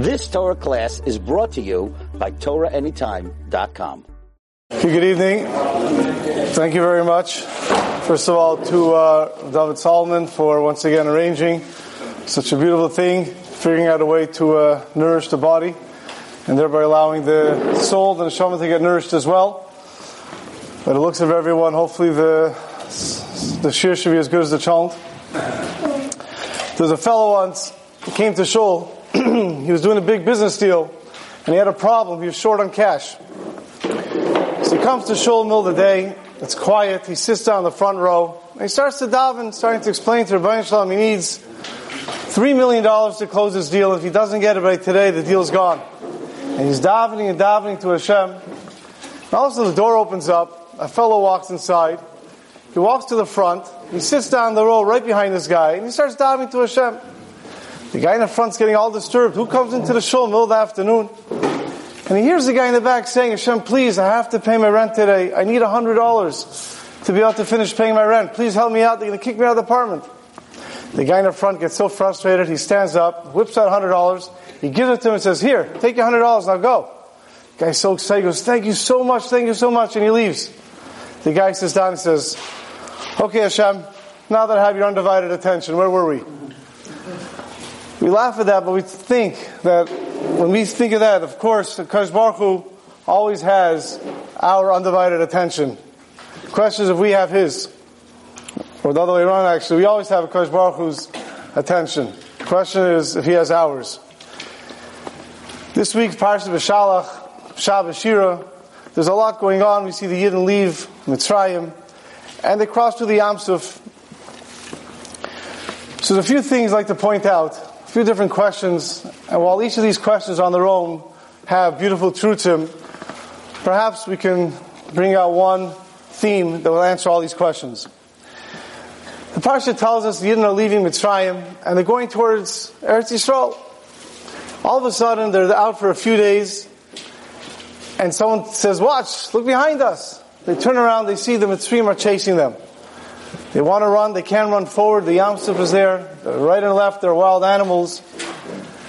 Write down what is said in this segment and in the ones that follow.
This Torah class is brought to you by TorahAnytime.com. Good evening. Thank you very much. First of all, to uh, David Solomon for once again arranging such a beautiful thing, figuring out a way to uh, nourish the body, and thereby allowing the soul and the neshama to get nourished as well. But it looks of everyone, hopefully the the shiur should be as good as the cholent. There's a fellow once came to shul. he was doing a big business deal, and he had a problem. He was short on cash. So he comes to shul in the middle of the day. It's quiet. He sits down in the front row. And he starts to daven, starting to explain to Ribono Shel Olam he needs three million dollars to close his deal. If he doesn't get it by today, the deal's gone. And he's davening and davening to Hashem. And all of a sudden, the door opens up. A fellow walks inside. He walks to the front. He sits down in the row right behind this guy, and he starts davening to Hashem. The guy in the front's getting all disturbed. Who comes into the shul in the middle of the afternoon? And he hears the guy in the back saying, Hashem, please, I have to pay my rent today. I need a hundred dollars to be able to finish paying my rent. Please help me out. They're going to kick me out of the apartment. The guy in the front gets so frustrated, he stands up, whips out a hundred dollars, he gives it to him and says, Here, take your hundred dollars, now go. The guy's so excited, he goes, Thank you so much, thank you so much, and he leaves. The guy sits down and says, Okay, Hashem, now that I have your undivided attention, where were we? We laugh at that, but we think that when we think of that, of course, Kadosh Baruch Hu always has our undivided attention. The question is if we have His. Or the other way around, actually, we always have Kadosh Baruch Hu's attention. The question is if He has ours. This week's Parshat B'Shalach, Shabbos Shira, there's a lot going on. We see the Yidden leave Mitzrayim, and they cross through the Yam. So there's a few things I'd like to point out, a few different questions, and while each of these questions on their own have beautiful truth in them, perhaps we can bring out one theme that will answer all these questions. The Parsha tells us the Yidden are leaving Mitzrayim, and they're going towards Eretz Yisrael. All of a sudden, they're out for a few days, and someone says, watch, look behind us. They turn around, they see the Mitzrayim are chasing them. They want to run, they can't run forward, the Yam Suf is there, right and left, they're wild animals.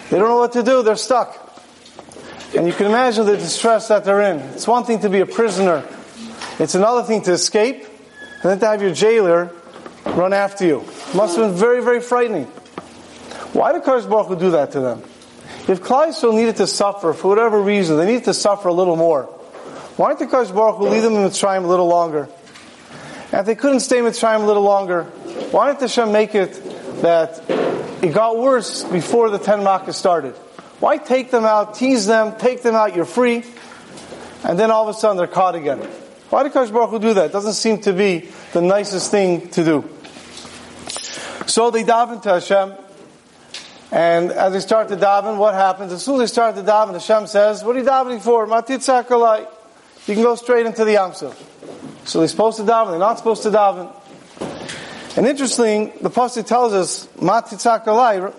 They don't know what to do, they're stuck. And you can imagine the distress that they're in. It's one thing to be a prisoner. It's another thing to escape, and then to have your jailer run after you. Must have been very, very frightening. Why did Kadosh do that to them? If Yisrael needed to suffer for whatever reason, they needed to suffer a little more. Why didn't the Kadosh Baruch Hu leave them in Mitzrayim a little longer? And if they couldn't stay in Mitzrayim a little longer, why didn't Hashem make it that it got worse before the Ten Makkah started? Why take them out, tease them, take them out, you're free, and then all of a sudden they're caught again? Why did Kadosh Baruch Hu do that? It doesn't seem to be the nicest thing to do. So they daven to Hashem, and as they start to daven, what happens? As soon as they start to daven, Hashem says, what are you davening for? Matitzak alai. You can go straight into the Yam Suf. So they're supposed to daven, they're not supposed to daven. And interesting, the Pasuk tells us, Matitzak alai,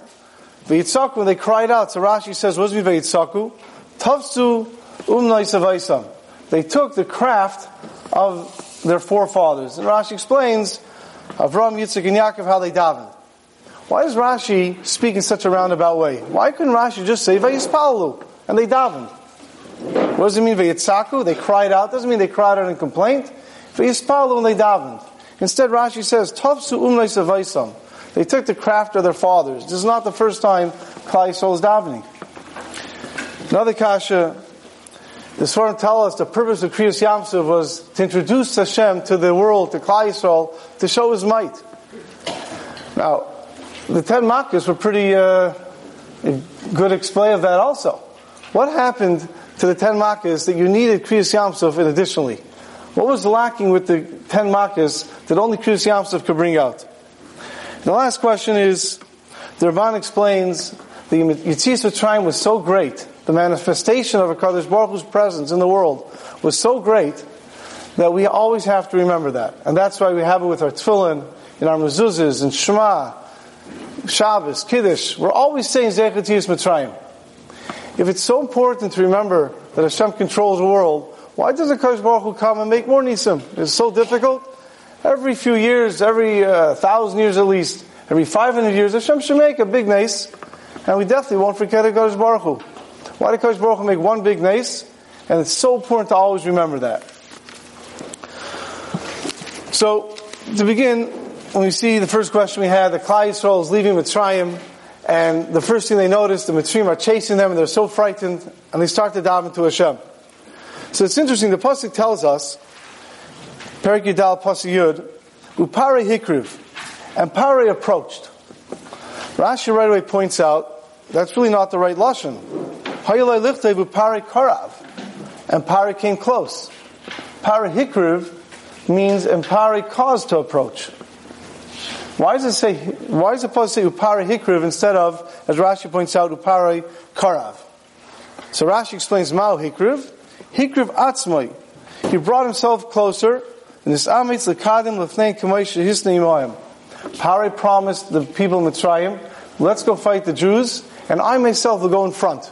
V'yitzaku, when they cried out, so Rashi says, mean V'yitzaku? Tavsu umnai savaisam. They took the craft of their forefathers. And Rashi explains, Avram, Yitzchak, and Yaakov, how they davened. Why does Rashi speak in such a roundabout way? Why couldn't Rashi just say Vayispalu and they davened? What does it mean Vayitzaku? They cried out. Doesn't mean they cried out in complaint. Vayispalu and they davened. Instead, Rashi says umnei savaisam. They took the craft of their fathers. This is not the first time Klal Yisrael is davening. Another kasha. The Sforim tell us the purpose of Kriyas Yamsuf was to introduce Hashem to the world, to Klal Yisrael, to show His might. Now, the ten Makkahs were pretty uh, good display of that also. What happened to the ten Makkahs that you needed Kriyas Yamsuf in additionally? What was lacking with the ten Makkahs that only Kriyas Yamsuf could bring out? And the last question is, the Ramban explains the Yitzis Mitzrayim was so great, the manifestation of a Kadosh Baruch Hu's presence in the world was so great that we always have to remember that. And that's why we have it with our tefillin, in our mezuzahs, and Shema, Shabbos, Kiddush. We're always saying Zechatiyas Mitzrayim. If it's so important to remember that Hashem controls the world, why does the Kadosh Baruch Hu come and make more nisim? It's so difficult. Every few years, every uh, thousand years at least, every 500 years, Hashem should make a big nace. And we definitely won't forget HaKadosh Baruch Hu. Why did HaKadosh Baruch Hu make one big nace? And it's so important to always remember that. So, to begin, when we see the first question we had, the Klal Yisrael is leaving with Mitzrayim, and the first thing they notice, the Mitzrayim are chasing them, and they're so frightened, and they start to daven to Hashem. So it's interesting, the Pasuk tells us, Perik Yudal Pasuk Yud, Upare Hikriv, and Pare approached. Rashi right away points out, that's really not the right Lashon. Hayalai Lichtev Upare Karav, and Pare came close. Pare Hikriv means and Pare caused to approach. Why does it say, why is it supposed to say Upare Hikriv instead of, as Rashi points out, Upare Karav? So Rashi explains Mao Hikriv, Hikriv Atzmai. He brought himself closer, and this Amitz Lekadim Lefnei Kamoish Hisnei Moim. Pare promised the people of Mitzrayim, let's go fight the Jews, and I myself will go in front.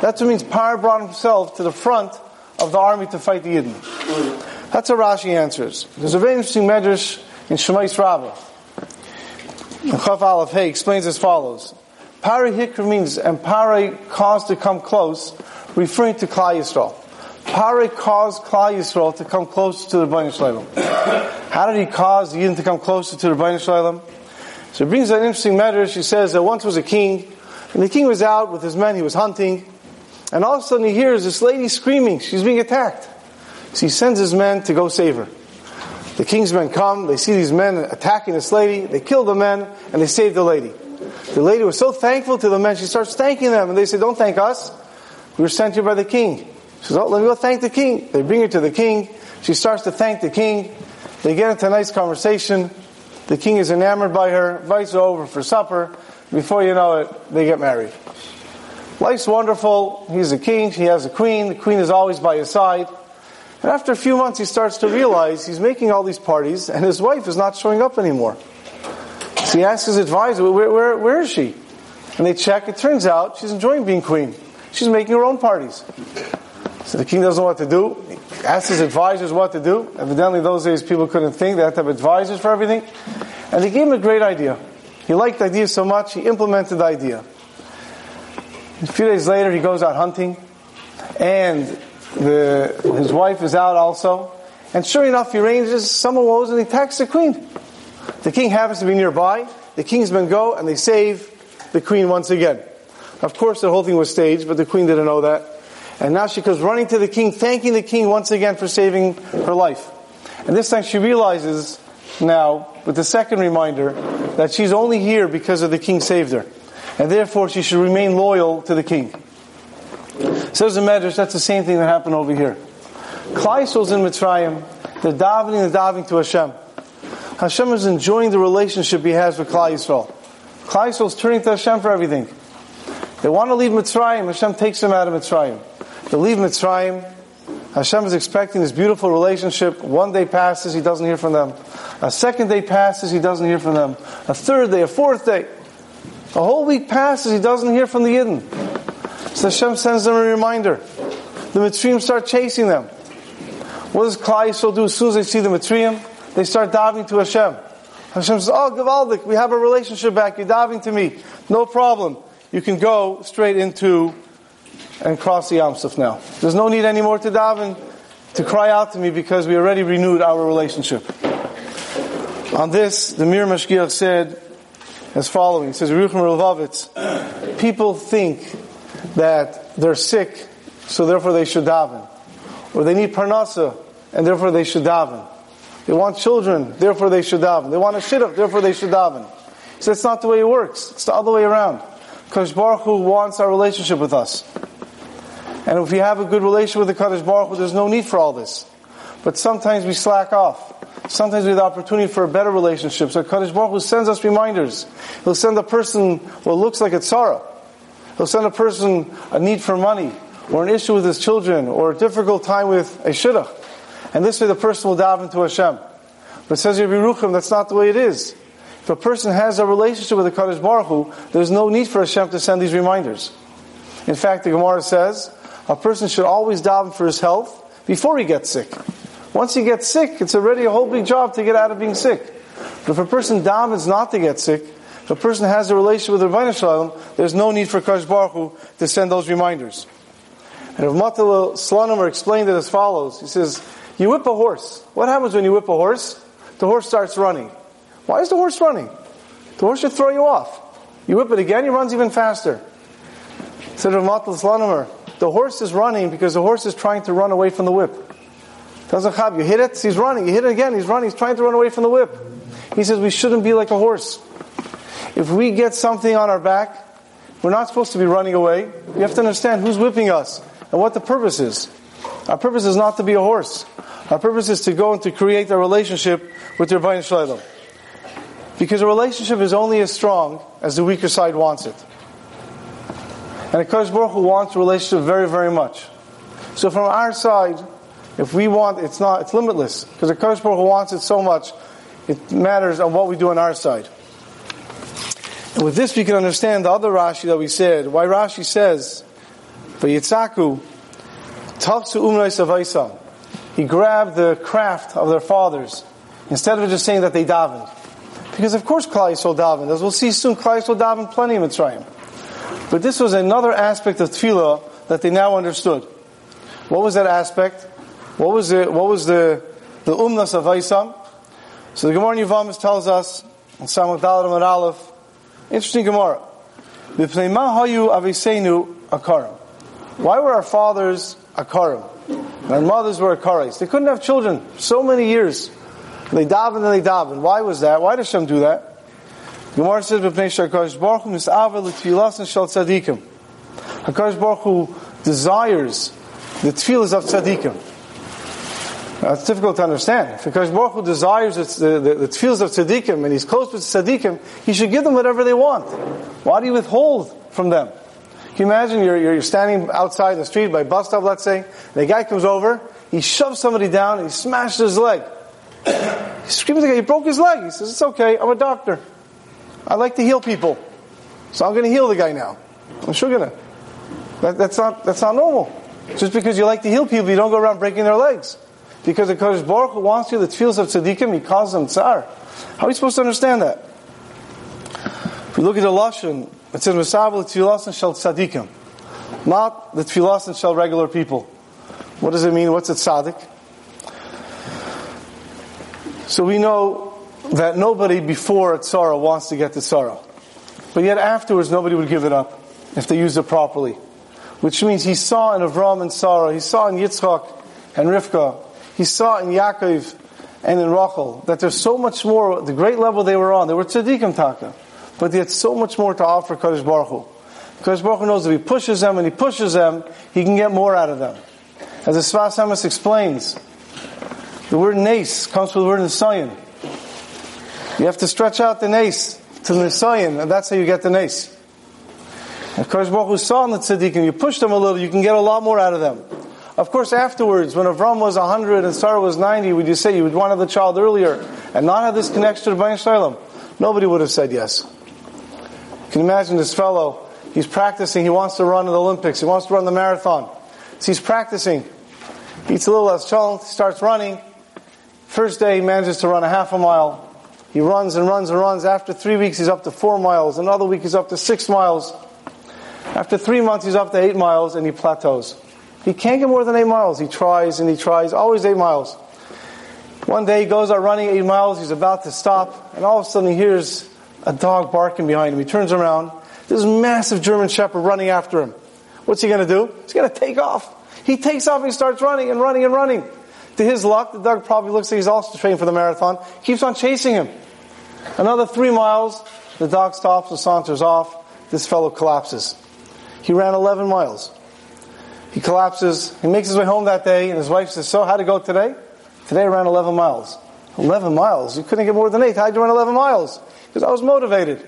That's what means Pare brought himself to the front of the army to fight the Yidden. That's how Rashi answers. There's a very interesting medrash in Shemais Rabbah. Chaf Aleph Hey explains as follows. Pare Hikr means, and Pare caused to come close, referring to Klal Yisrael. Pare caused Klal Yisrael to come closer to the Ribono Shel Olam. How did he cause the Yidden to come closer to the Ribono Shel Olam? So he brings an interesting matter. She says there once was a king, and the king was out with his men, he was hunting, and all of a sudden he hears this lady screaming, she's being attacked. So he sends his men to go save her. The king's men come, they see these men attacking this lady, they kill the men, and they save the lady. The lady was so thankful to the men, she starts thanking them, and they say, Don't thank us. We were sent here by the king. She says, Oh, let me go thank the king. They bring her to the king. She starts to thank the king. They get into a nice conversation. The king is enamored by her, invites her over for supper. Before you know it, they get married. Life's wonderful. He's a king. He has a queen. The queen is always by his side. And after a few months, he starts to realize he's making all these parties, and his wife is not showing up anymore. So he asks his advisor, where, where, where is she? And they check. It turns out she's enjoying being queen. She's making her own parties. So the king doesn't know what to do. He asks his advisors what to do. Evidently, those days people couldn't think. They had to have advisors for everything. And they gave him a great idea. He liked the idea so much, he implemented the idea. A few days later, he goes out hunting, and the, his wife is out also. And sure enough, he arranges someone goes and he attacks the queen. The king happens to be nearby. The king's men go and they save the queen once again. Of course, the whole thing was staged, but the queen didn't know that. And now she comes running to the king, thanking the king once again for saving her life. And this time she realizes now, with the second reminder, that she's only here because of the king saved her. And therefore she should remain loyal to the king. Says the Medrash, that's the same thing that happened over here. Klal Yisrael's in Mitzrayim. They're davening, they're davening to Hashem. Hashem is enjoying the relationship he has with Klal Yisrael. Yisrael's turning to Hashem for everything. They want to leave Mitzrayim. Hashem takes them out of Mitzrayim. They leave Mitzrayim. Hashem is expecting this beautiful relationship. One day passes, he doesn't hear from them. A second day passes, he doesn't hear from them. A third day, a fourth day. A whole week passes, he doesn't hear from the Yidden. So Hashem sends them a reminder. The Mitzrayim start chasing them. What does Klal Yisrael do as soon as they see the Mitzrayim? They start davening to Hashem. Hashem says, Oh, Gavaldik, we have a relationship back. You're davening to me. No problem. You can go straight into and cross the Yam Suf now. There's no need anymore to daven, to cry out to me because we already renewed our relationship. On this, the Mir Mashgiach said as following. He says, Ruchim people think that they're sick, so therefore they should daven. Or they need parnasa, and therefore they should daven. They want children, therefore they should daven. They want a shidduch, therefore they should daven. So that's not the way it works. It's the other way around. Kadosh Baruch Hu wants our relationship with us. And if we have a good relationship with the Kadosh Baruch Hu, there's no need for all this. But sometimes we slack off. Sometimes we have the opportunity for a better relationship. So Kadosh Baruch Hu sends us reminders. He'll send a person what looks like a tzara. He'll send a person a need for money, or an issue with his children, or a difficult time with a shidduch. And this way the person will daven to Hashem. But says Rabbi Ruchim, that's not the way it is. If a person has a relationship with the Kadosh Baruch Hu, there's no need for Hashem to send these reminders. In fact, the Gemara says, a person should always daven for his health before he gets sick. Once he gets sick, it's already a whole big job to get out of being sick. But if a person davens not to get sick, If a person has a relationship with Ribono Shel Olam, there's no need for Kadosh Baruch Hu to send those reminders. And Rav Matal Slonimer explained it as follows. He says, you whip a horse. What happens when you whip a horse? The horse starts running. Why is the horse running? The horse should throw you off. You whip it again, he runs even faster. Said Rav Matal Slonimer, the horse is running because the horse is trying to run away from the whip. Doesn't have You hit it, he's running. You hit it again, he's running. He's trying to run away from the whip. He says we shouldn't be like a horse. If we get something on our back, we're not supposed to be running away. We have to understand who's whipping us and what the purpose is. Our purpose is not to be a horse. Our purpose is to go and to create a relationship with the Ribono Shel Olam. Because a relationship is only as strong as the weaker side wants it. And Akash Baruch Hu wants a relationship very, very much. So from our side, if we want, it's not, it's limitless. Because Akash Baruch Hu wants it so much, it matters on what we do on our side. With this we can understand the other Rashi that we said. Why Rashi says, for Yitzhaku, Tafsu Umrais Avaisam. He grabbed the craft of their fathers instead of just saying that they davened. Because of course Klal Yisrael davened. As we'll see soon, Klal Yisrael davened plenty of Mitzrayim. But this was another aspect of tefillah that they now understood. What was that aspect? What was the, what was the, the umnas of Vaisam? So the Gemara Yavamis tells us in Samach Dalet and Aleph, interesting Gemara. Why were our fathers akarim? And our mothers were akaris. They couldn't have children so many years. They davened and they davened. Why was that? Why did Hashem do that? Gemara says, "B'pnei Hakadosh Baruch Hu mis'avel l'tfilas shel tzadikim." Hakadosh Baruch Hu desires the tefillas of tzadikim. Uh, that's difficult to understand. Because Baruch Hu desires the, the, the of tzaddikim and he's close with tzaddikim, he should give them whatever they want. Why do you withhold from them? Can you imagine you're, you're standing outside the street by bus stop, let's say, and a guy comes over, he shoves somebody down, and he smashes his leg. He screams at the guy, he broke his leg. He says, it's okay, I'm a doctor. I like to heal people. So I'm going to heal the guy now. I'm sure gonna. That, that's not, that's not normal. Just because you like to heal people, you don't go around breaking their legs. Because the Kodesh Baruch Hu wants you the tefillas of tzaddikim, he calls them tsar. How are we supposed to understand that? If we look at the Lashon, it says, Mesav tefillas shel tzaddikim. Not the tefillas shel regular people. What does it mean? What's a tzaddik? So we know that nobody before a tzara wants to get the tzara. But yet afterwards nobody would give it up if they use it properly. Which means he saw in Avram and Sarah, he saw in Yitzchak and Rivka, he saw in Yaakov and in Rachel that there's so much more, the great level they were on. They were tzaddikim taka. But they had so much more to offer Kadosh Baruch Hu. Kadosh Baruch Hu knows if he pushes them and he pushes them, he can get more out of them. As the Sfas Emes explains, the word nace comes from the word nisayan. You have to stretch out the nace to the nisayan, and that's how you get the nace. If Kadosh Baruch Hu saw in the tzaddikim, you push them a little, you can get a lot more out of them. Of course, afterwards, when Avram was 100 and Sarah was 90, would you say you would want the child earlier and not have this connection to Bain Shalom? Nobody would have said yes. You can imagine this fellow, he's practicing, he wants to run in the Olympics, he wants to run the marathon. So he's practicing. He eats a little less cholent, starts running. First day, he manages to run a half a mile. He runs and runs and runs. After three weeks, he's up to four miles. Another week, he's up to six miles. After three months, he's up to eight miles and he plateaus. He can't get more than eight miles. He tries and he tries, always eight miles. One day he goes out running eight miles, he's about to stop, and all of a sudden he hears a dog barking behind him. He turns around, this massive German shepherd running after him. What's he gonna do? He's gonna take off. He takes off and he starts running and running and running. To his luck, the dog probably looks like he's also trained for the marathon, keeps on chasing him. Another three miles, the dog stops and saunters off. This fellow collapses. He ran 11 miles. He collapses. He makes his way home that day, and his wife says, So, how'd it go today? Today I ran 11 miles. 11 miles? You couldn't get more than eight. How'd you run 11 miles? Because I was motivated.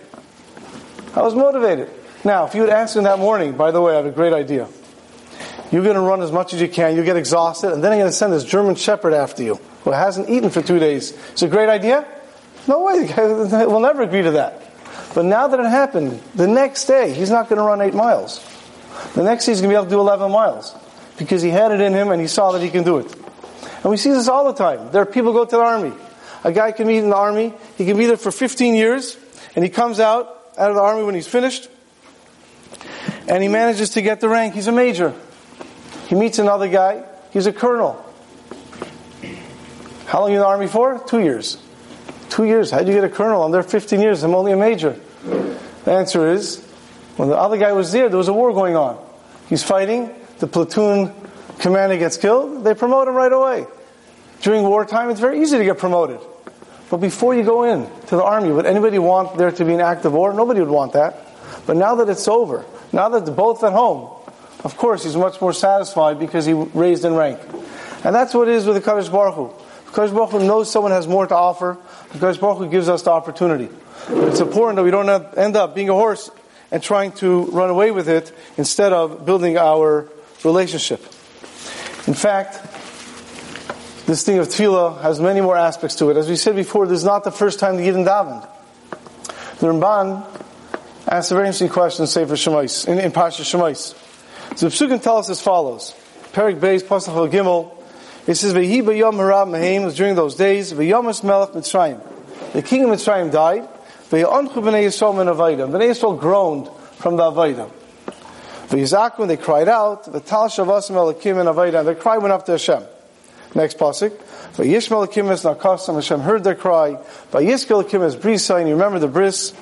I was motivated. Now, if you had asked him that morning, by the way, I have a great idea. You're going to run as much as you can, you get exhausted, and then I'm going to send this German Shepherd after you who hasn't eaten for two days. It's a great idea? No way. We'll never agree to that. But now that it happened, the next day, he's not going to run eight miles. The next day he's going to be able to do 11 miles because he had it in him and he saw that he can do it. And we see this all the time. There are people who go to the army. A guy can be in the army, he can be there for 15 years, And he comes out, out of the army when he's finished, and he manages to get the rank. He's a major. He meets another guy, he's a colonel. How long you in the army for? Two years. Two years. How'd you get a colonel? I'm there 15 years. I'm only a major. The answer is, when the other guy was there, there was a war going on. He's fighting. The platoon commander gets killed. They promote him right away. During wartime, it's very easy to get promoted. But before you go in to the army, would anybody want there to be an active war? Nobody would want that. But now that it's over, now that they're both at home, of course he's much more satisfied because he raised in rank. And that's what it is with the Kaddish Baruch Hu. Kaddish Baruch Hu knows someone has more to offer. The Kaddish Baruch Hu gives us the opportunity. It's important that we don't end up being a horse and trying to run away with it instead of building our relationship. In fact, this thing of tefillah has many more aspects to it. As we said before, this is not the first time the Yidden davened. The Ramban asks a very interesting question in Sefer Shemais, in, in Parsha Shemais. So the Psukim tell us as follows. Perik Beis, Pasach Gimel, it says, Vehi b'yom harab mehem, was during those days, V'yomas melech Mitzrayim. The king of Mitzrayim died, V'yonchu b'nei Yisrael min Avayda. B'nei Yisrael groaned from the Avayda. V'yizaku, when they cried out, V'tal shavasim elakim in Avayda, and their cry went up to Hashem. Next pasuk. Vayishma elakim es nakasam, Hashem heard their cry. Vayiskel elakim es brisa, and you remember the bris.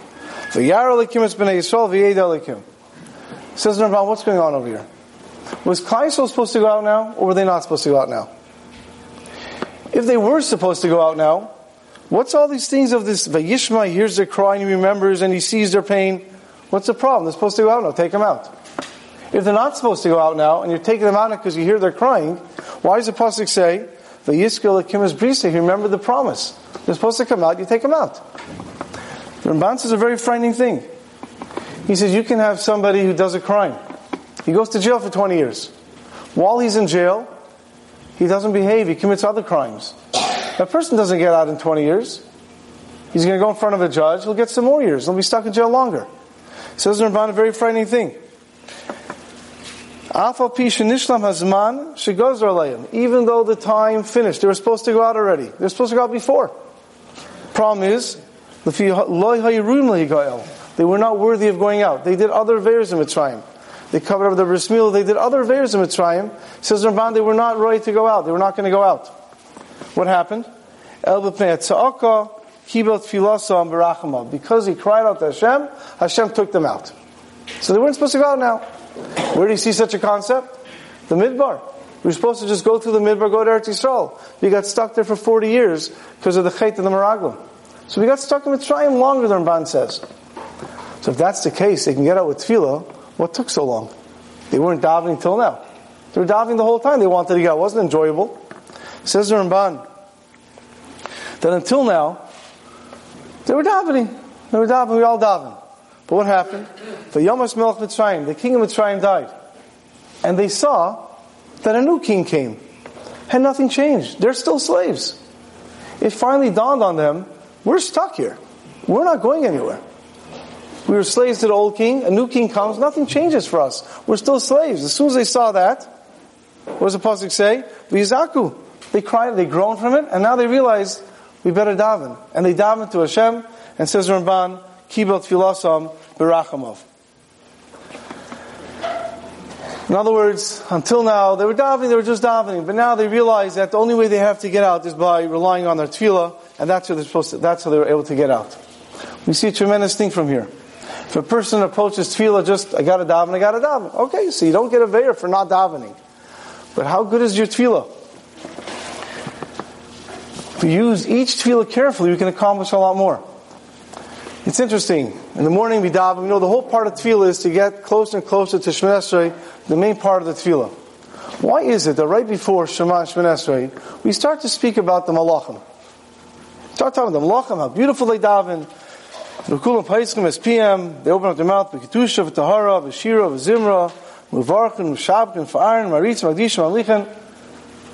V'yar elakim es b'nei Yisrael, v'yed elakim. Says Ramban, what's going on over here? Was Klai supposed to go out now, or were they not supposed to go out now? If they were supposed to go out now, what's all these things of this? Vayishma hears their cry and he remembers and he sees their pain. What's the problem? They're supposed to go out now. Take them out. If they're not supposed to go out now and you're taking them out because you hear they're crying, why does the pasuk say Vayiskel akimas brisa? You remember the promise. They're supposed to come out. You take them out. Ramban says a very frightening thing. He says you can have somebody who does a crime. He goes to jail for 20 years. While he's in jail, he doesn't behave, he commits other crimes. That person doesn't get out in 20 years. He's going to go in front of a judge, he'll get some more years, he'll be stuck in jail longer. Says Ramban a very frightening thing. Even though the time finished, they were supposed to go out already. They were supposed to go out before. Problem is, they were not worthy of going out. They did other veers in Mitzrayim. They covered up the bris milah. They did other veers in Mitzrayim. Says Ramban, they were not ready to go out. They were not going to go out. What happened? El Bipnay Tsaoko Hiboth Philosopherachima. Because he cried out to Hashem, Hashem took them out. So they weren't supposed to go out now. Where do you see such a concept? The Midbar. We were supposed to just go through the Midbar, go to Eretz Yisrael. We got stuck there for 40 years because of the Chait and the Meraglim. So we got stuck in Mitzrayim longer than Ramban says. So if that's the case, they can get out with tefillah. What took so long? They weren't davening till now. They were davening the whole time. They wanted to get out. It wasn't enjoyable. Says the Ramban that until now, they were davening. They were davening. We all davening. But what happened? The Yomas Melech Mitzrayim, the king of Mitzrayim died. And they saw that a new king came. And nothing changed. They're still slaves. It finally dawned on them, we're stuck here. We're not going anywhere. We were slaves to the old king. A new king comes. Nothing changes for us. We're still slaves. As soon as they saw that, what does the pasuk say? Vizaku. They cried. They groaned from it, and now they realized we better daven. And they daven to Hashem. And says Ramban, Kibel Tfilasam Berachamov. In other words, until now, they were davening, they were just davening, but now they realize that the only way they have to get out is by relying on their tefillah, and that's how they're supposed to, that's how they were able to get out. We see a tremendous thing from here. If a person approaches tefillah just, I gotta daven, I gotta daven. Okay, so you don't get a veir for not davening. But how good is your tefillah? If you use each tefillah carefully, you can accomplish a lot more. It's interesting. In the morning we daven, you know the whole part of tefillah is to get closer and closer to Shemoneh Esrei, the main part of the tefillah. Why is it that right before Shema Shemoneh Esrei, we start to speak about the malachim? Start talking about the malachim, how beautiful they daven, V'kulam paiskim as PM, they open up their mouth, v'ketusha, v'tahara, v'shira, v'zimra, v'varkin, v'shabkin, v'arin, maritz, magdishim, alichan.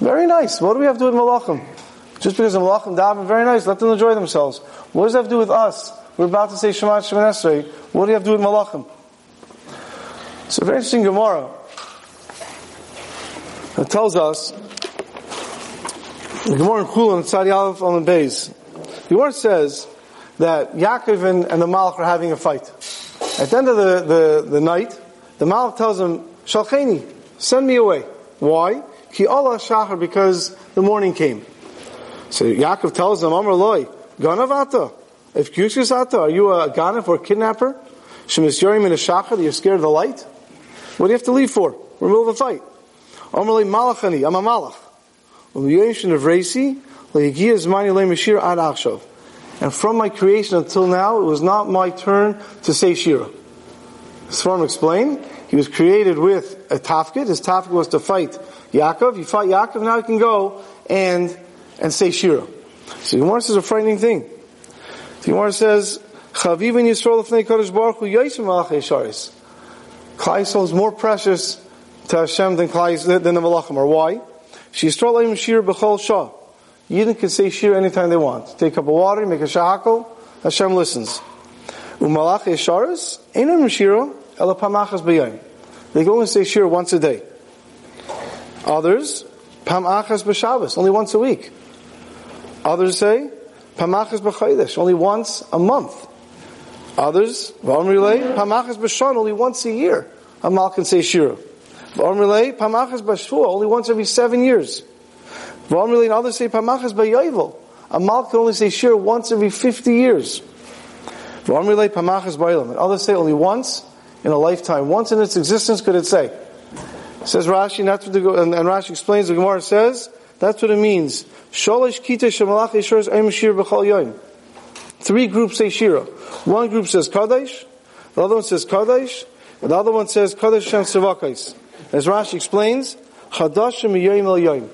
Very nice. What do we have to do with malachim? Just because the malachim daven, very nice. Let them enjoy themselves. What does that have to do with us? We're about to say Shema Shemoneh Esrei. What do you have to do with malachim? So very interesting Gemara. It tells us, the Gemara in Chullin, Tzadi Aleph on the base. The Gemara says, that Yaakov and, and the Malach are having a fight. At the end of the, the, the night, the Malach tells him, Shalcheni, send me away. Why? Ki Allah Shachar, because the morning came. So Yaakov tells him, Amr loy, Ganavata. If Ata, are you a Ganav or a kidnapper? Shemis Yorim in a Shachar, you're scared of the light? What do you have to leave for? We're in the middle of a fight. Amr loy Malachani, I'm a Malach. and from my creation until now, it was not my turn to say Shira. Svarim explained, he was created with a tafkid. His tafkid was to fight Yaakov. You fight Yaakov, now you can go and, and say Shira. So Gemara says a frightening thing. The Gemara says, Chaviv and Yisrael Lefnei Kadosh Baruch Hu Yaisim Malach Yisharis. Klai is more precious to Hashem than than the Malachim. Or why? She Yisrael Leim Shir B'chol Shah. Yidden can say Shir anytime they want. Take a cup of water, make a shehakol, Hashem listens. Umalach Yisharis, Einam Shira, Ela Pamachas B'yayim. They go and say Shir once a day. Others, Pamachas B'Shabbos, only once a week. Others say, Pamachas B'Chaydesh, only once a month. Others, V'amrilei, Pamachas B'Shon, only once a year. A mal can say Shira. V'amrilei, Pamachas B'Shvua, only once every seven years. V'amrilei, and others say Pamachas. A mal can only say Shira once every 50 years. V'amrilei, Pamachas B'Yovel. And others say only once in a lifetime. Once in its existence could it say. Says Rashi, that's what the, and, and Rashi explains, the Gemara says, that's what it means. Sholish kita shemalach yishur's aim shir b'chol yoim. Three groups say shira. One group says kadesh, the other one says kadesh, and the other one says kadesh shem sevakais. As Rashi explains, chadashim yoim el yoim.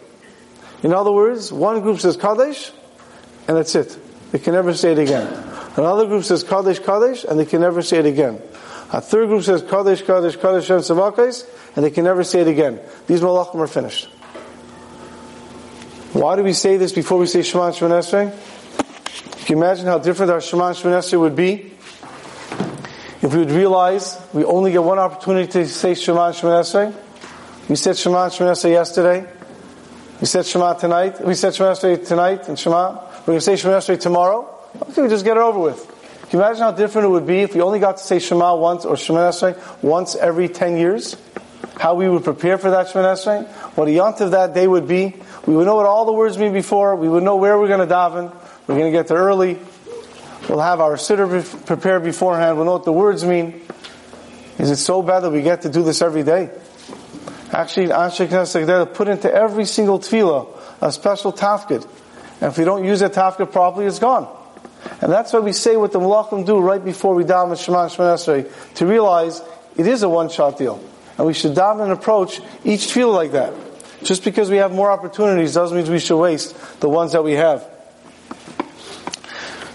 In other words, one group says kadesh, and that's it. They can never say it again. Another group says kadesh kadesh, and they can never say it again. A third group says kadesh kadesh kadesh shem sevakais, and they can never say it again. These malachim are finished. Why do we say this before we say Shema and Shema Can you imagine how different our Shema and Shema would be? If we would realize we only get one opportunity to say Shema and Shema We said Shema and Shema yesterday. We said Shema tonight. We said Shema tonight and Shema. We're going to say Shema tomorrow. Okay, we just get it over with. Can you imagine how different it would be if we only got to say Shema once or Shema once every 10 years? How we would prepare for that Shemoneh Esrei, what a yont of that day would be. We would know what all the words mean before. We would know where we're going to daven. We're going to get there early. We'll have our siddur prepared beforehand. We'll know what the words mean. Is it so bad that we get to do this every day? Actually, Anshe Knesset put into every single tefillah a special tafkid. And if we don't use that tafkid properly, it's gone. And that's why we say what the malachim do right before we daven Shema Esrei, to realize it is a one-shot deal. And we should daven and approach each field like that. Just because we have more opportunities doesn't mean we should waste the ones that we have.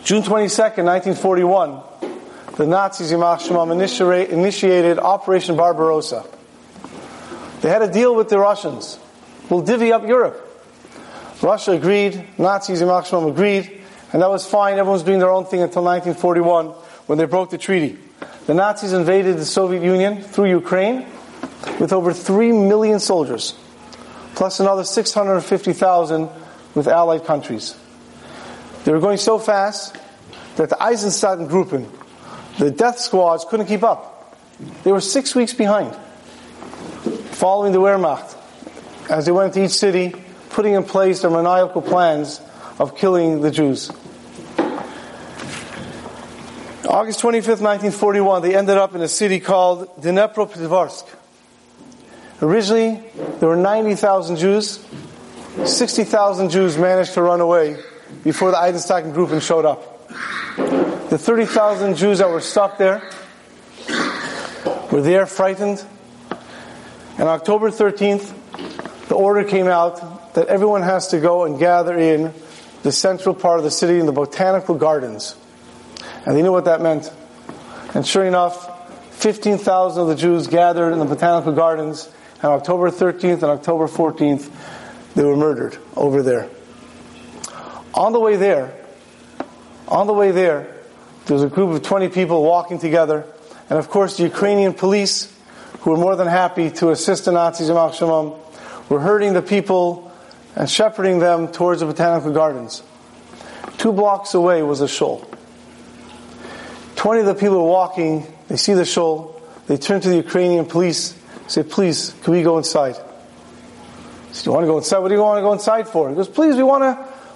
June 22nd, 1941, the Nazis, Yimach Shemam, initiated Operation Barbarossa. They had a deal with the Russians. We'll divvy up Europe. Russia agreed, Nazis, Yimach Shemam agreed, and that was fine. Everyone was doing their own thing until 1941 when they broke the treaty. The Nazis invaded the Soviet Union through Ukraine with over 3 million soldiers, plus another 650,000 with allied countries. They were going so fast that the Einsatzgruppen, the death squads, couldn't keep up. They were six weeks behind, following the Wehrmacht as they went to each city, putting in place their maniacal plans of killing the Jews. August 25th, 1941, they ended up in a city called Dnepropetrovsk. Originally, there were 90,000 Jews. 60,000 Jews managed to run away before the Einsatzgruppen showed up. The 30,000 Jews that were stuck there were there frightened. And October 13th, the order came out that everyone has to go and gather in the central part of the city in the botanical gardens. And they knew what that meant. And sure enough, 15,000 of the Jews gathered in the botanical gardens on October 13th and October 14th, they were murdered over there. On the way there, on the way there, there was a group of 20 people walking together, and of course the Ukrainian police, who were more than happy to assist the Nazis in Shemam, were herding the people and shepherding them towards the botanical gardens. Two blocks away was a shul. 20 of the people walking, they see the shul, they turn to the Ukrainian police, say, please, can we go inside? He says, you want to go inside? What do you want to go inside for? He goes, please, we want to,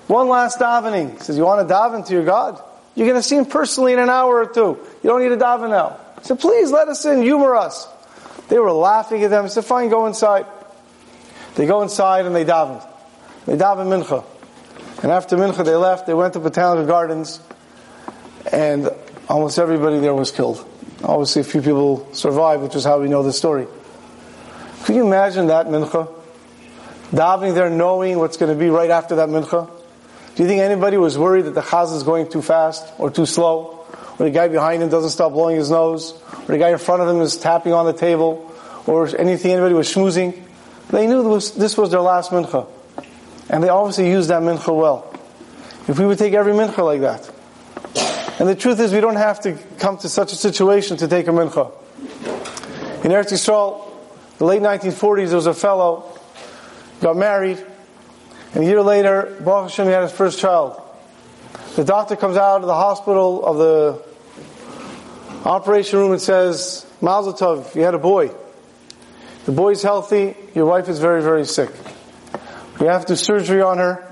one last davening. He says, you want to daven to your God? You're going to see him personally in an hour or two. You don't need to daven now. He said, please let us in, humor us. They were laughing at them. He said, fine, go inside. They go inside and they daven. They daven mincha. And after mincha they left, they went to Botanical Gardens and almost everybody there was killed. Obviously a few people survived, which is how we know the story. Can you imagine that mincha? Davening there knowing what's going to be right after that mincha? Do you think anybody was worried that the chaz is going too fast or too slow? Or the guy behind him doesn't stop blowing his nose? Or the guy in front of him is tapping on the table? Or anything anybody was schmoozing? They knew this was, this was their last mincha. And they obviously used that mincha well. If we would take every mincha like that. And the truth is we don't have to come to such a situation to take a mincha. In Eretz Yisrael, the late 1940s, there was a fellow, got married, and a year later, Baruch Hashem, he had his first child. The doctor comes out of the hospital of the operation room and says, Mazel Tov, you had a boy. The boy's healthy, your wife is very, very sick. We have to do surgery on her,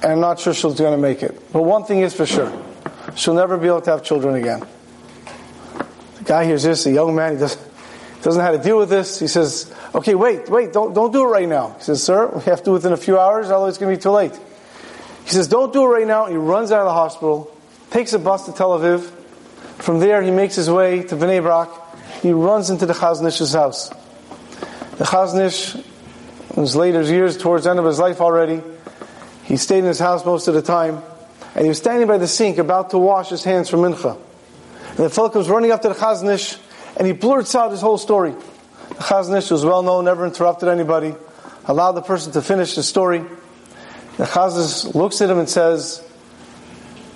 and I'm not sure she's going to make it. But one thing is for sure, she'll never be able to have children again. The guy hears this, a young man, he doesn't, doesn't know how to deal with this. He says, okay, wait, wait, don't, don't do it right now. He says, sir, we have to do it within a few hours, otherwise it's going to be too late. He says, don't do it right now. He runs out of the hospital, takes a bus to Tel Aviv. From there, he makes his way to Bnei Brak. He runs into the Chazon Ish's house. The Chazon Ish, in his later years, towards the end of his life already, he stayed in his house most of the time, and he was standing by the sink about to wash his hands for mincha. And the fellow comes running up to the Chazon Ish, and he blurts out his whole story. The Chazon Ish was well known, never interrupted anybody, allowed the person to finish his story. The Chazon Ish looks at him and says,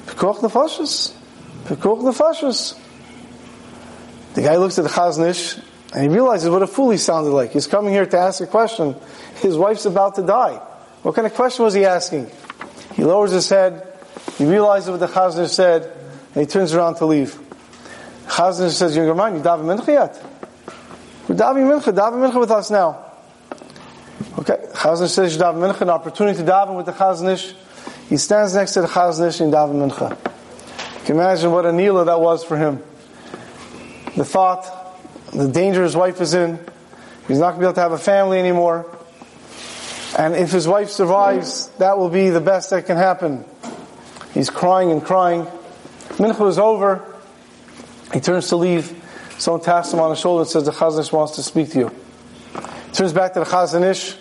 Pekuach nefashis, Pekuach nefashis. The guy looks at the Chazon Ish, and he realizes what a fool he sounded like. He's coming here to ask a question. His wife's about to die. What kind of question was he asking? He lowers his head, he realizes what the Chazon Ish said, and he turns around to leave. Chazon Ish says, Younger man, you daven mincha yet? We're davening mincha, daven mincha with us now. Okay, Chazon Ish says, you daven mincha, an opportunity to daven with the Chazon Ish. He stands next to the Chazon Ish and daven mincha. You can imagine what a nila that was for him. The thought, the danger his wife is in, he's not going to be able to have a family anymore. And if his wife survives, that will be the best that can happen. He's crying and crying. Mincha is over. He turns to leave. Someone taps him on the shoulder and says, the Chazon Ish wants to speak to you. He turns back to the Chazon Ish.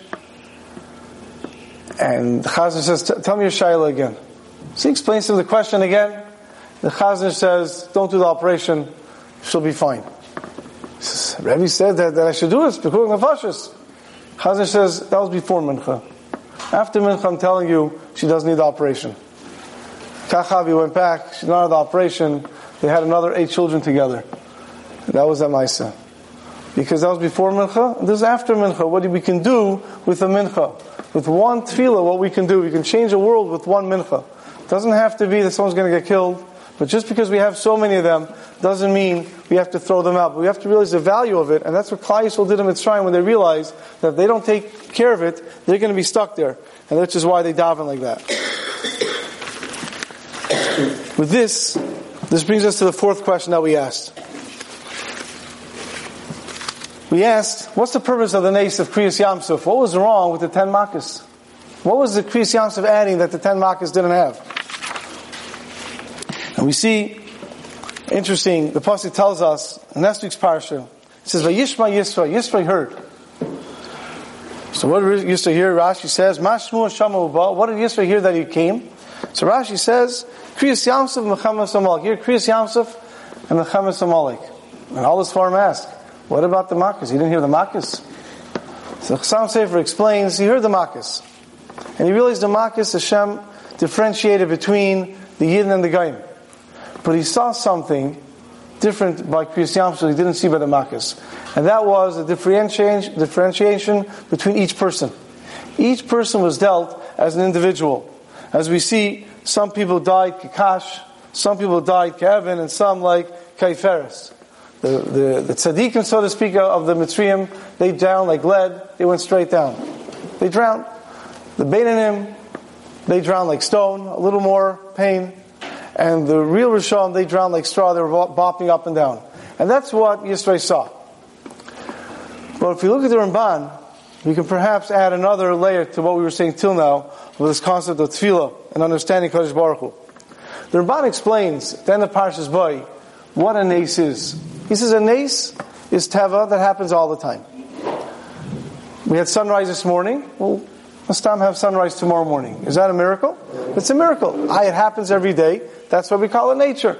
And the Chazon Ish says, tell me your Shaila again. So he explains to him the question again. The Chazon Ish says, don't do the operation. She'll be fine. He says, Rebbe said that, that I should do this. Because nefashis. Chazon Ish says, that was before Mincha. After Mincha, I'm telling you, she doesn't need the operation. Kachavi went back, she did not have the operation. They had another eight children together. That was at Maisa. Because that was before Mincha, this is after Mincha. What do we can do with a Mincha. With one tefillah, what we can do. We can change the world with one Mincha. It doesn't have to be that someone's going to get killed. But just because we have so many of them doesn't mean we have to throw them out. But we have to realize the value of it. And that's what Klal Yisrael did in Mitzrayim when they realized that if they don't take care of it, they're going to be stuck there. And that's just why they daven like that. With this, this brings us to the fourth question that we asked. We asked, what's the purpose of the nace of Kriyas Yamsuf? What was wrong with the ten makkahs? What was the Kriyas Yamsuf adding that the ten makkahs didn't have? And we see, interesting, the Pasuk tells us, in next week's parsha, it says, Vayishma Yisra, Yisra heard. So what did Yisra hear? Rashi says, Mashmu Shama What did Yisra hear that he came? So Rashi says, Kriyas Yamsuf, Mechamas Amalek. Here, Kriyas Yamsuf and Mechamas Amalek. And all this farm asked, what about the Makkahs? He didn't hear the Makkahs. So Chasam Sofer explains, he heard the Makkahs. And he realized the Makkahs, Hashem differentiated between the Yidden and the Gaim. But he saw something different by Kriyas Yamsuf he didn't see by the Makkahs. And that was the differentiation between each person. Each person was dealt as an individual. As we see, some people died kikash, Some people died Kevin, and some like Kaiferis. The, the, the tzaddikim, so to speak, of the Mitzrayim, they drowned like lead. They went straight down. They drowned. The Beinanim, they drowned like stone, a little more pain. And the real Rishon, they drowned like straw. They were bopping up and down. And that's what Yisrael saw. But if you look at the Ramban, we can perhaps add another layer to what we were saying till now with this concept of tefillah and understanding Kadosh Baruch Hu. The Ramban explains, then the Parshas Bo, what a nace is. He says a nace is teva that happens all the time. We had sunrise this morning. Well, let's have sunrise tomorrow morning. Is that a miracle? It's a miracle. It happens every day. That's what we call it nature.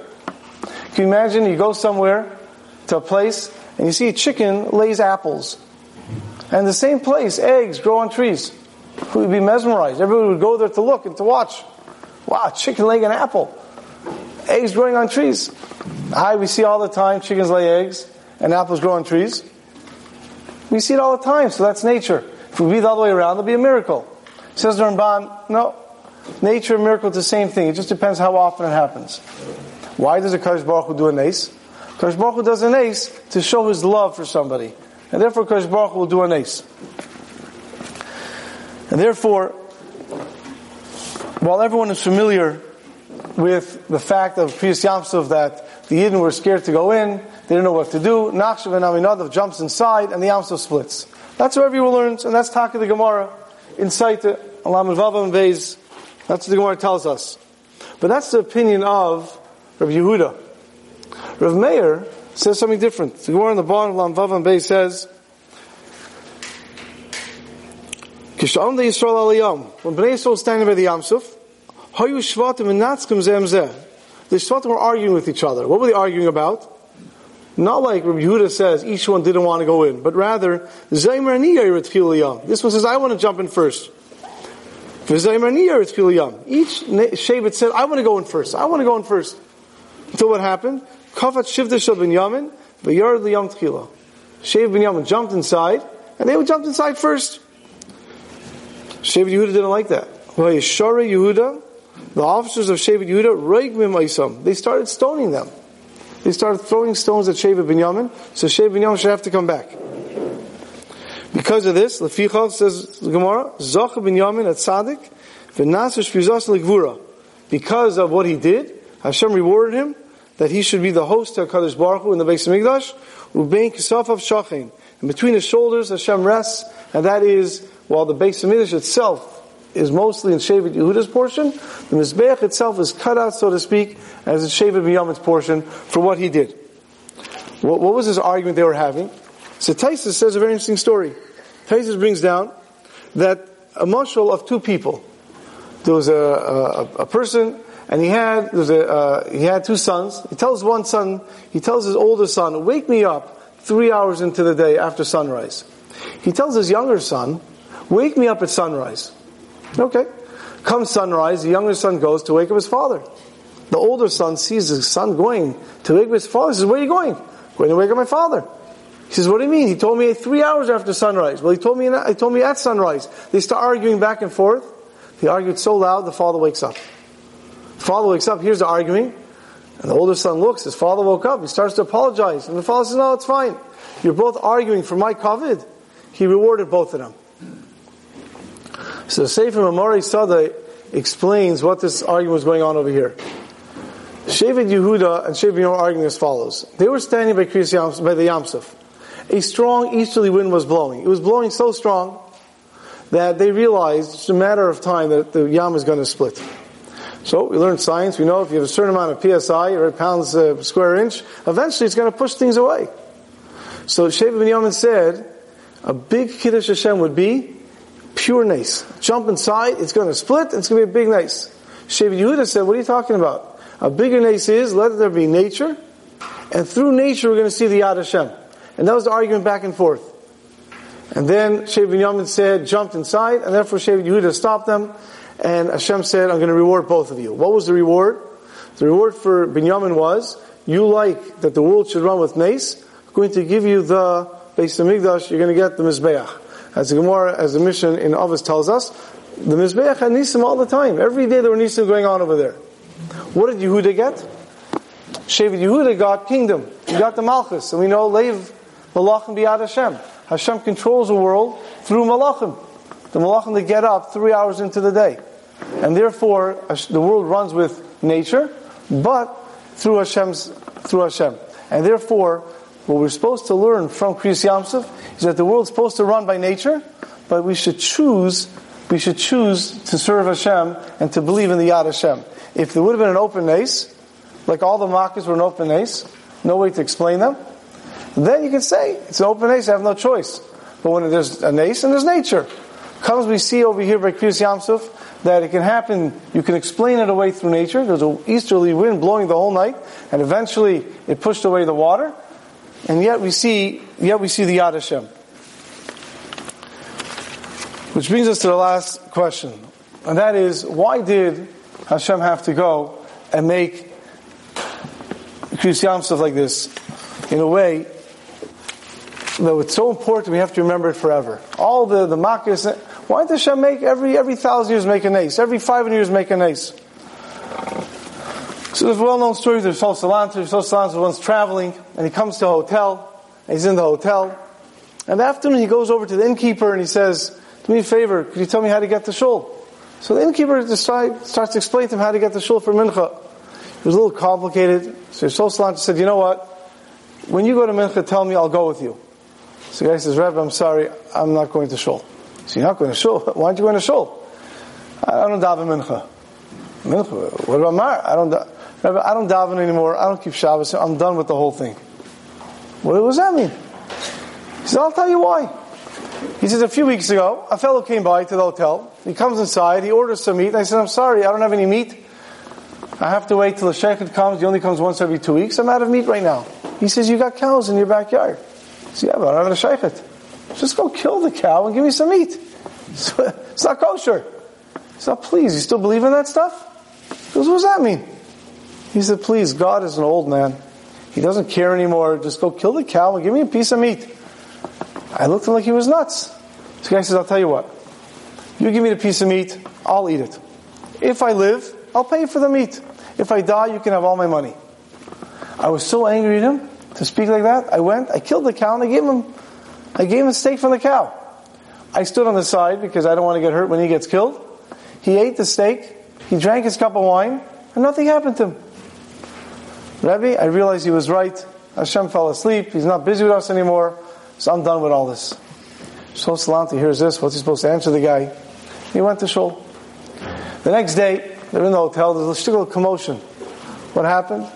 Can you imagine you go somewhere to a place and you see a chicken lays apples. And the same place, eggs grow on trees. Who would be mesmerized? Everybody would go there to look and to watch. Wow, chicken leg and apple. Eggs growing on trees. Hi, we see all the time chickens lay eggs and apples grow on trees. We see it all the time, so that's nature. If we all the other way around, it'll be a miracle. Says the no. Nature and miracle is the same thing. It just depends how often it happens. Why does a Kadosh Baruch Hu do an ace? Kadosh Baruch Hu does an ace to show his love for somebody. And therefore Kadosh Baruch Hu will do an nace. And therefore, while everyone is familiar with the fact of Kriyas Yamsuf that the Yidden were scared to go in, they didn't know what to do, Nachshon ben Aminadav jumps inside and the Yamsuf splits. That's what everyone learns, and that's Taka the Gemara. Inside Alam Vavam Beis, that's what the Gemara tells us. But that's the opinion of Rabbi Yehuda. Rav Meir says something different. The Gemara on the bottom of Lam Vavam says, Kishalom the Yisrael Aliyam, when Bnei Yisrael standing by the Yamsuf, Hayu Shvatim and Natskim Zem Zeh. The Shvatim were arguing with each other. What were they arguing about? Not like Rabbi Yehuda says, each one didn't want to go in, but rather, This one says, I want to jump in first. Each Shevet said, I want to go in first. I want to go in first. Until what happened? Kafat Shivda Shal Binyamin, V'yard Liyam Tchila. Shev Binyamin jumped inside, and they jumped inside first. Shevet Yehuda didn't like that. Shara Yehuda, the officers of Shevet Yehuda, Reigmim Aisam. They started stoning them. They started throwing stones at Shevet Binyamin, so Shevet Binyamin should have to come back. Because of this, Lefichal says Gemara, Zoch Binyamin at Tzaddik, V'nasr Shpizos Legvura. Because of what he did, Hashem rewarded him that he should be the host of Kadosh Baruch Hu in the Beis Hamikdash, Ubein Kisaf of Shachin. And between his shoulders, Hashem rests, and that is while the Beis Hamikdash itself is mostly in Shevet Yehuda's portion, the Mizbeach itself is cut out, so to speak, as it's Shevet Binyamin's portion for what he did. What, what, was this argument they were having? So Tosfos says a very interesting story. Tosfos brings down that a mashal of two people. There was a, a, a person, and he had there was a, uh, he had two sons. He tells one son, he tells his older son, "Wake me up three hours into the day after sunrise." He tells his younger son, Wake me up at sunrise. Okay. Come sunrise, the younger son goes to wake up his father. The older son sees his son going to wake up his father. He says, Where are you going? Going to wake up my father. He says, What do you mean? He told me three hours after sunrise. Well, he told me, he told me at sunrise. They start arguing back and forth. They argued so loud, the father wakes up. The father wakes up, hears the arguing, and the older son looks. His father woke up. He starts to apologize. And the father says, No, it's fine. You're both arguing for my covet. He rewarded both of them. So Sefer Mamori Sada explains what this argument was going on over here. Shevet Yehuda and Shevet are arguing as follows. They were standing by, Yams, by the Yamsuf. A strong easterly wind was blowing. It was blowing so strong that they realized it's a matter of time that the Yam is going to split. So we learned science. We know if you have a certain amount of psi, or pounds per square inch, eventually it's going to push things away. So Shevet Binyamin said, a big Kiddush Hashem would be pure nace. Jump inside, it's going to split, it's going to be a big nace. Shevet Yehuda said, what are you talking about? A bigger nace is, let there be nature, and through nature we're going to see the Yad Hashem. And that was the argument back and forth. And then Shevet Yamin said, jumped inside, and therefore Shevet Yehuda stopped them, and Hashem said, I'm going to reward both of you. What was the reward? The reward for Binyamin was, you like that the world should run with nace, I'm going to give you the Beis Hamikdash, you're going to get the Mizbeach. As the Gemara, as the Mishnah in Avos tells us, the Mizbeach had Nisim all the time. Every day there were Nisim going on over there. What did Yehuda get? Shevet Yehuda got kingdom. He got the Malchus. And we know Leiv Malachim Biad Hashem. Hashem controls the world through Malachim. The Malachim that get up three hours into the day. And therefore, the world runs with nature, but through Hashem's, through Hashem. And therefore, what we're supposed to learn from Kriyas Yamsuf is that the world's supposed to run by nature, but we should choose, we should choose to serve Hashem and to believe in the Yad Hashem. If there would have been an open ace, like all the Makkahs were an open ace, no way to explain them, then you can say, it's an open ace, I have no choice. But when there's an ace and there's nature, comes we see over here by Kriyas Yamsuf, that it can happen, you can explain it away through nature. There's an easterly wind blowing the whole night, and eventually it pushed away the water. And yet we see, yet we see the Yad Hashem. Which brings us to the last question. And that is, why did Hashem have to go and make Kriyas stuff like this in a way that it's so important we have to remember it forever. All the, the Makkahs, why does Hashem make every, every thousand years make an ace? Every 500 years make an ace? So there's well-known story of Sol Salanter. Sol Salanter once traveling, and he comes to a hotel, he's in the hotel. And the afternoon he goes over to the innkeeper and he says, do me a favor, could you tell me how to get to shul? So the innkeeper starts to explain to him how to get to shul for mincha. It was a little complicated. So Sol Salanter said, you know what? When you go to mincha, tell me, I'll go with you. So the guy says, Rebbe, I'm sorry, I'm not going to shul. So you're not going to shul? Why aren't you going to shul? I don't daven mincha. Mincha? What about Mar? I don't, Rebbe, I don't daven anymore. I don't keep Shabbos. I'm done with the whole thing. What does that mean? He says, I'll tell you why. He says, a few weeks ago, a fellow came by to the hotel. He comes inside, he orders some meat. I said, I'm sorry, I don't have any meat. I have to wait till the shochet comes. He only comes once every two weeks. I'm out of meat right now. He says, you got cows in your backyard. I said, yeah, but I don't have a. Just go kill the cow and give me some meat. It's not kosher. He said, please, you still believe in that stuff? He goes, what does that mean? He said, please, God is an old man. He doesn't care anymore. Just go kill the cow and give me a piece of meat. I looked like he was nuts. The guy says, I'll tell you what. You give me the piece of meat, I'll eat it. If I live, I'll pay for the meat. If I die, you can have all my money. I was so angry at him to speak like that. I went, I killed the cow, and I gave him, I gave him a steak from the cow. I stood on the side because I don't want to get hurt when he gets killed. He ate the steak, he drank his cup of wine, and nothing happened to him. Rebbe, I realized he was right. Hashem fell asleep. He's not busy with us anymore. So I'm done with all this. So Salanti hears this. What's he supposed to answer the guy? He went to shul. The next day, they're in the hotel. There's a little commotion. What happened?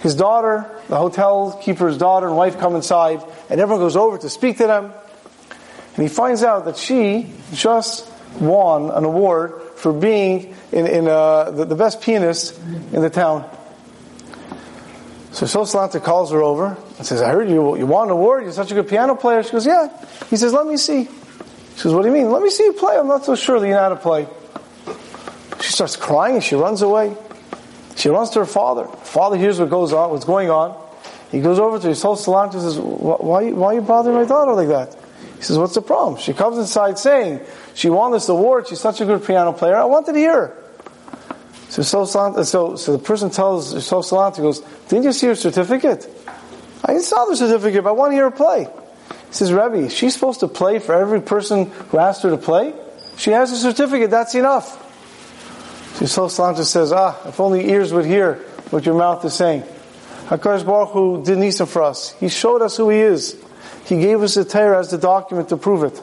His daughter, the hotel keeper's daughter and wife come inside, and everyone goes over to speak to them. And he finds out that she just won an award for being in, in uh, the, the, best pianist in the town. So Sosalanta calls her over and says, I heard you, you won an award, you're such a good piano player. She goes, yeah. He says, let me see. She says, what do you mean? Let me see you play. I'm not so sure that you know how to play. She starts crying and she runs away. She runs to her father. Father hears what goes on, what's going on. He goes over to his whole salon and says, why, why are you bothering my daughter like that? He says, what's the problem? She comes inside saying, she won this award, she's such a good piano player, I wanted to hear her. So, so, so, the person tells So Salant, he goes, didn't you see her certificate? I saw the certificate, but I want to hear her play. He says, Rebbe, she's supposed to play for every person who asked her to play? She has a certificate, that's enough. So Salant says, ah, if only ears would hear what your mouth is saying. HaKadosh Baruch Hu did Nisa for us. He showed us who He is. He gave us the Torah as the document to prove it.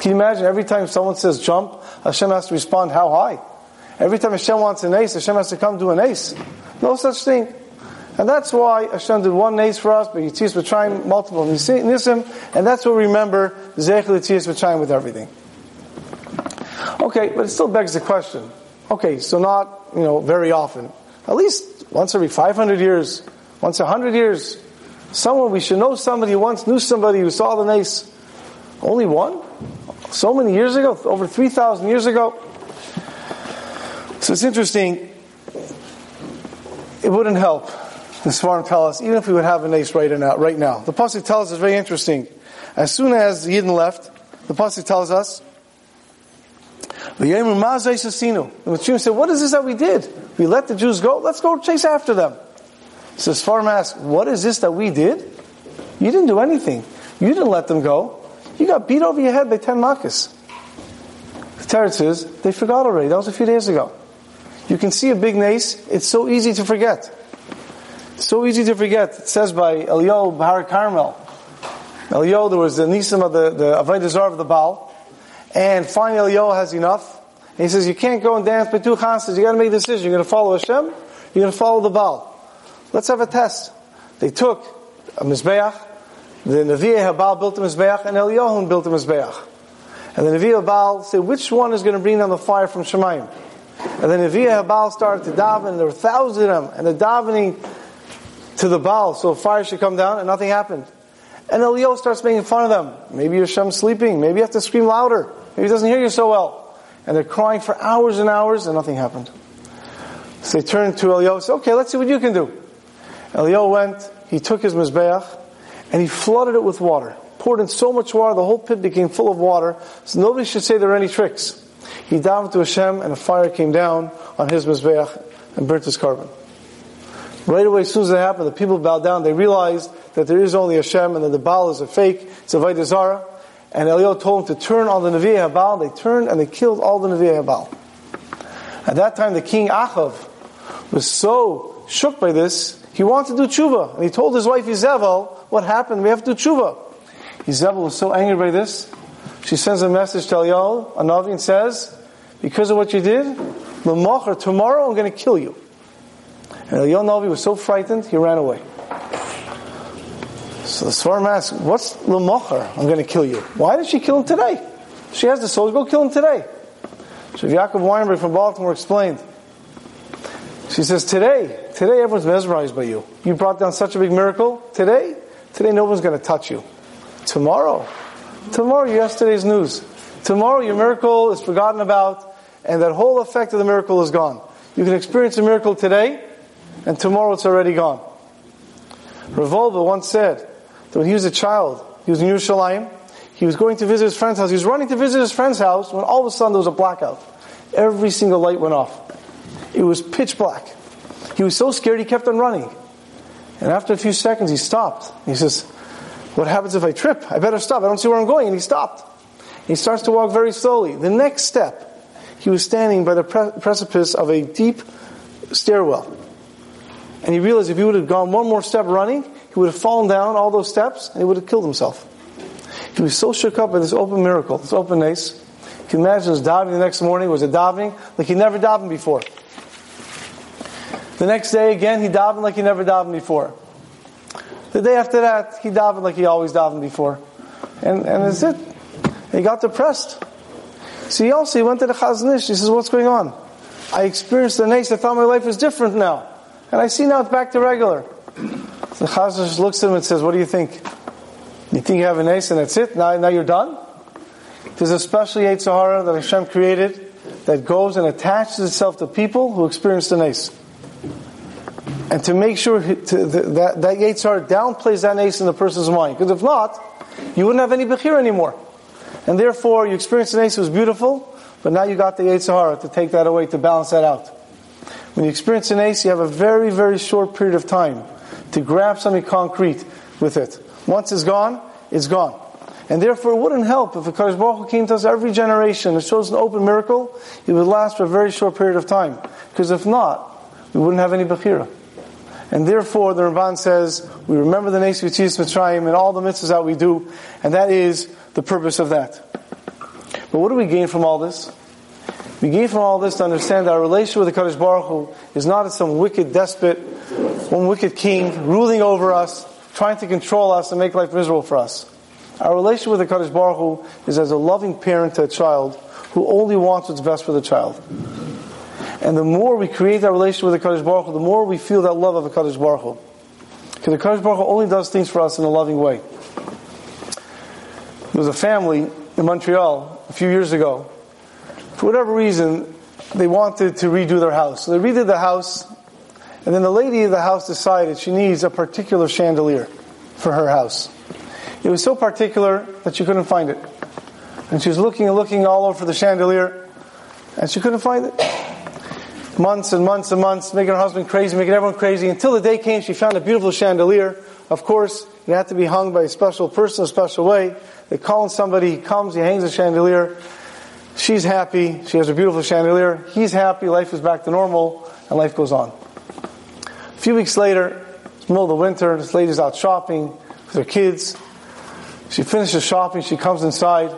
Can you imagine every time someone says jump, Hashem has to respond how high? Every time Hashem wants an ace, Hashem has to come do an ace. No such thing. And that's why Hashem did one ace for us, but Yitzis V'Chaim, multiple Nisim, and that's what we remember, Zechel Yitzis V'Chaim with everything. Okay, but it still begs the question. Okay, so not, you know, very often. At least once every 500 years, once 100 years, Someone, we should know somebody who once knew somebody who saw the nace. Only one? So many years ago? Over 3,000 years ago? So it's interesting. It wouldn't help, the Svarim tell us, even if we would have a nace right now. Right now. The Pasuk tells us very interesting. As soon as Yidden left, the Pasuk tells us, the Mitzvah said, what is this that we did? We let the Jews go, let's go chase after them. So the Sfarim asks, what is this that we did? You didn't do anything. You didn't let them go. You got beat over your head by ten makas. The Torah says, they forgot already. That was a few days ago. You can see a big nace, it's so easy to forget. So easy to forget. It says by Elio Bahar Carmel. Elio, there was the nisim of the, the Zarah of the Baal. And finally Elio has enough. And he says, you can't go and dance by two chansas. You gotta make a decision. You're gonna follow Hashem, you're gonna follow the Baal. Let's have a test. They took a Mizbeach, the Nevi'ah Habal built a Mizbeach, and Eliyahu built a Mizbeach. And the Nevi'ah Habal said, which one is going to bring down the fire from Shemayim? And then the Nevi'ah Habal started to daven, and there were thousands of them, and they're davening to the Baal, so fire should come down, and nothing happened. And Eliyahu starts making fun of them. Maybe Hashem's sleeping, maybe you have to scream louder, maybe he doesn't hear you so well. And they're crying for hours and hours, and nothing happened. So they turned to Eliyahu and said, okay, let's see what you can do. Eliyahu went, he took his Mizbeach, and he flooded it with water. Poured in so much water, the whole pit became full of water, so nobody should say there are any tricks. He davened to Hashem, and a fire came down on his Mizbeach and burnt his korban. Right away, as soon as it happened, the people bowed down. They realized that there is only Hashem and that the Baal is a fake. It's a Vaidah Zara. And Eliyahu told them to turn on the Nevi'ah Baal. They turned and they killed all the Nevi'ah Baal. At that time, the king Achav was so shook by this, he wanted to do tshuva. And he told his wife Izebel, what happened? We have to do tshuva. Izebel was so angry by this, she sends a message to Eliyahu, a Navi, and says, because of what you did, tomorrow I'm going to kill you. And Eliyahu Navi was so frightened, he ran away. So the Svarim asks, what's Lamocher? I'm going to kill you. Why did she kill him today? She has the soul, go kill him today. So Yaakov Weinberg from Baltimore explained. She says, today, today everyone's mesmerized by you. You brought down such a big miracle. Today, today no one's going to touch you. Tomorrow, tomorrow yesterday's news. Tomorrow your miracle is forgotten about and that whole effect of the miracle is gone. You can experience a miracle today and tomorrow it's already gone. Rav Wolbe once said that when he was a child, he was in Yerushalayim, he was going to visit his friend's house. He was running to visit his friend's house when all of a sudden there was a blackout. Every single light went off. It was pitch black. He was so scared he kept on running. And after a few seconds he stopped. He says, what happens if I trip? I better stop. I don't see where I'm going. And he stopped. He starts to walk very slowly. The next step, he was standing by the pre- precipice of a deep stairwell. And he realized if he would have gone one more step running, he would have fallen down all those steps and he would have killed himself. He was so shook up by this open miracle, this open nace. You can imagine his davening the next morning was a diving like he never davened before. The next day again, he davened like he never davened before. The day after that, he davened like he always davened before. And, and that's it. He got depressed. So he also he went to the Chazon Ish. He says, what's going on? I experienced the nace. I thought my life was different now. And I see now it's back to regular. The Chazon Ish looks at him and says, what do you think? You think you have an ace and that's it? Now, now you're done? There's a special Yetzer Hara that Hashem created that goes and attaches itself to people who experience the ace. And to make sure to, that, that Yetzer Hara downplays that ace in the person's mind. Because if not, you wouldn't have any Bechir anymore. And therefore, you experienced an ace, it was beautiful, but now you got the Yetzer Hara to take that away, to balance that out. When you experience an ace, you have a very, very short period of time to grab something concrete with it. Once it's gone, it's gone. And therefore, it wouldn't help if the Kadosh Baruch Hu came to us every generation and shows an open miracle, it would last for a very short period of time. Because if not, we wouldn't have any Bechira. And therefore, the Ramban says, we remember the Nes Yitzis Mitzrayim and all the mitzvahs that we do, and that is the purpose of that. But what do we gain from all this? We gain from all this to understand that our relationship with the Kadosh Baruch Hu is not as some wicked despot, one wicked king ruling over us, trying to control us and make life miserable for us. Our relationship with the Kadosh Baruch Hu is as a loving parent to a child who only wants what's best for the child. And the more we create that relationship with the Kadosh Baruch Hu, the more we feel that love of the Kadosh Baruch Hu. Because the Kadosh Baruch Hu only does things for us in a loving way. There was a family in Montreal a few years ago. For whatever reason, they wanted to redo their house. So they redid the house, and then the lady of the house decided she needs a particular chandelier for her house. It was so particular that she couldn't find it. And she was looking and looking all over for the chandelier, and she couldn't find it. Months and months and months, making her husband crazy, making everyone crazy, until the day came she found a beautiful chandelier. Of course, it had to be hung by a special person, a special way. They call in somebody, he comes, he hangs the chandelier. She's happy, she has a beautiful chandelier. He's happy, life is back to normal, and life goes on. A few weeks later, it's the middle of the winter, this lady's out shopping with her kids. She finishes shopping, she comes inside,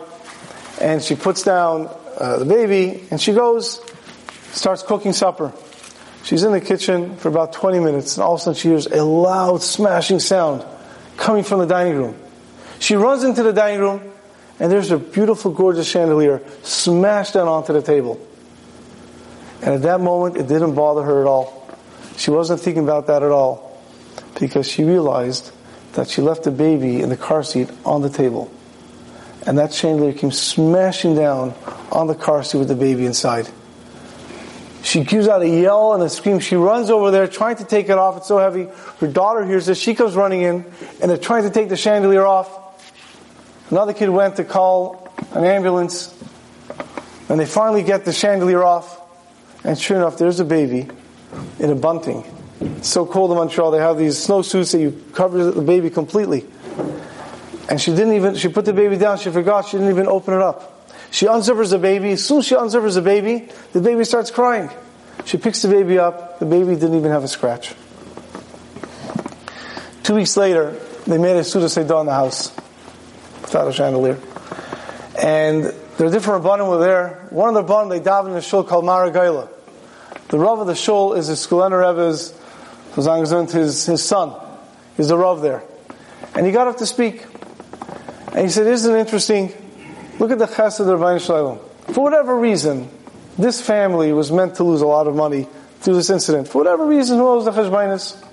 and she puts down uh, the baby, and she goes, starts cooking supper. She's in the kitchen for about 20 minutes, and all of a sudden she hears a loud smashing sound coming from the dining room. She runs into the dining room, and there's a beautiful, gorgeous chandelier smashed down onto the table. And at that moment, it didn't bother her at all. She wasn't thinking about that at all, because she realized that she left the baby in the car seat on the table. And that chandelier came smashing down on the car seat with the baby inside. She gives out a yell and a scream. She runs over there trying to take it off. It's so heavy. Her daughter hears this. She comes running in and they're trying to take the chandelier off. Another kid went to call an ambulance and they finally get the chandelier off. And sure enough, there's a baby in a bunting. It's so cold in Montreal. They have these snowsuits that you cover the baby completely. And she didn't even, she put the baby down. She forgot. She didn't even open it up. She unzippers the baby. As soon as she unzippers the baby, the baby starts crying. She picks the baby up. The baby didn't even have a scratch. Two weeks later, they made a Suda Seidah in the house without a chandelier. And there are different Rabbanim were there. One of the Rabbanim, they daven in a shul called Maragaila. The Rav of the shul is the Skulener Rebbe's, his, his son. He's the Rav there. And he got up to speak. And he said, isn't it interesting? Look at the chesed of Ribono Shel Olam. For whatever reason, this family was meant to lose a lot of money through this incident. For whatever reason, who knows the cheshbainis?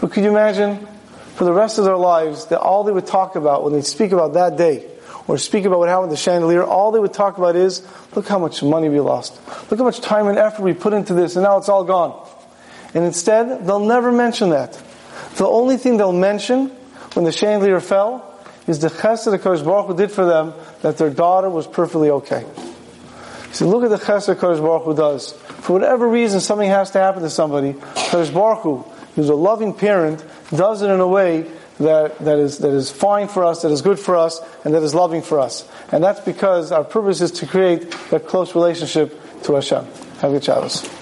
But could you imagine, for the rest of their lives, that all they would talk about when they speak about that day, or speak about what happened to the chandelier, all they would talk about is, look how much money we lost. Look how much time and effort we put into this, and now it's all gone. And instead, they'll never mention that. The only thing they'll mention when the chandelier fell is the chesed that Kodesh Baruch Hu did for them that their daughter was perfectly okay. So look at the chesed Kodesh Baruch Hu does. For whatever reason something has to happen to somebody, Kodesh Baruch Hu, who's a loving parent, does it in a way that, that, is, that is fine for us, that is good for us, and that is loving for us. And that's because our purpose is to create that close relationship to Hashem. Have a good Shabbos.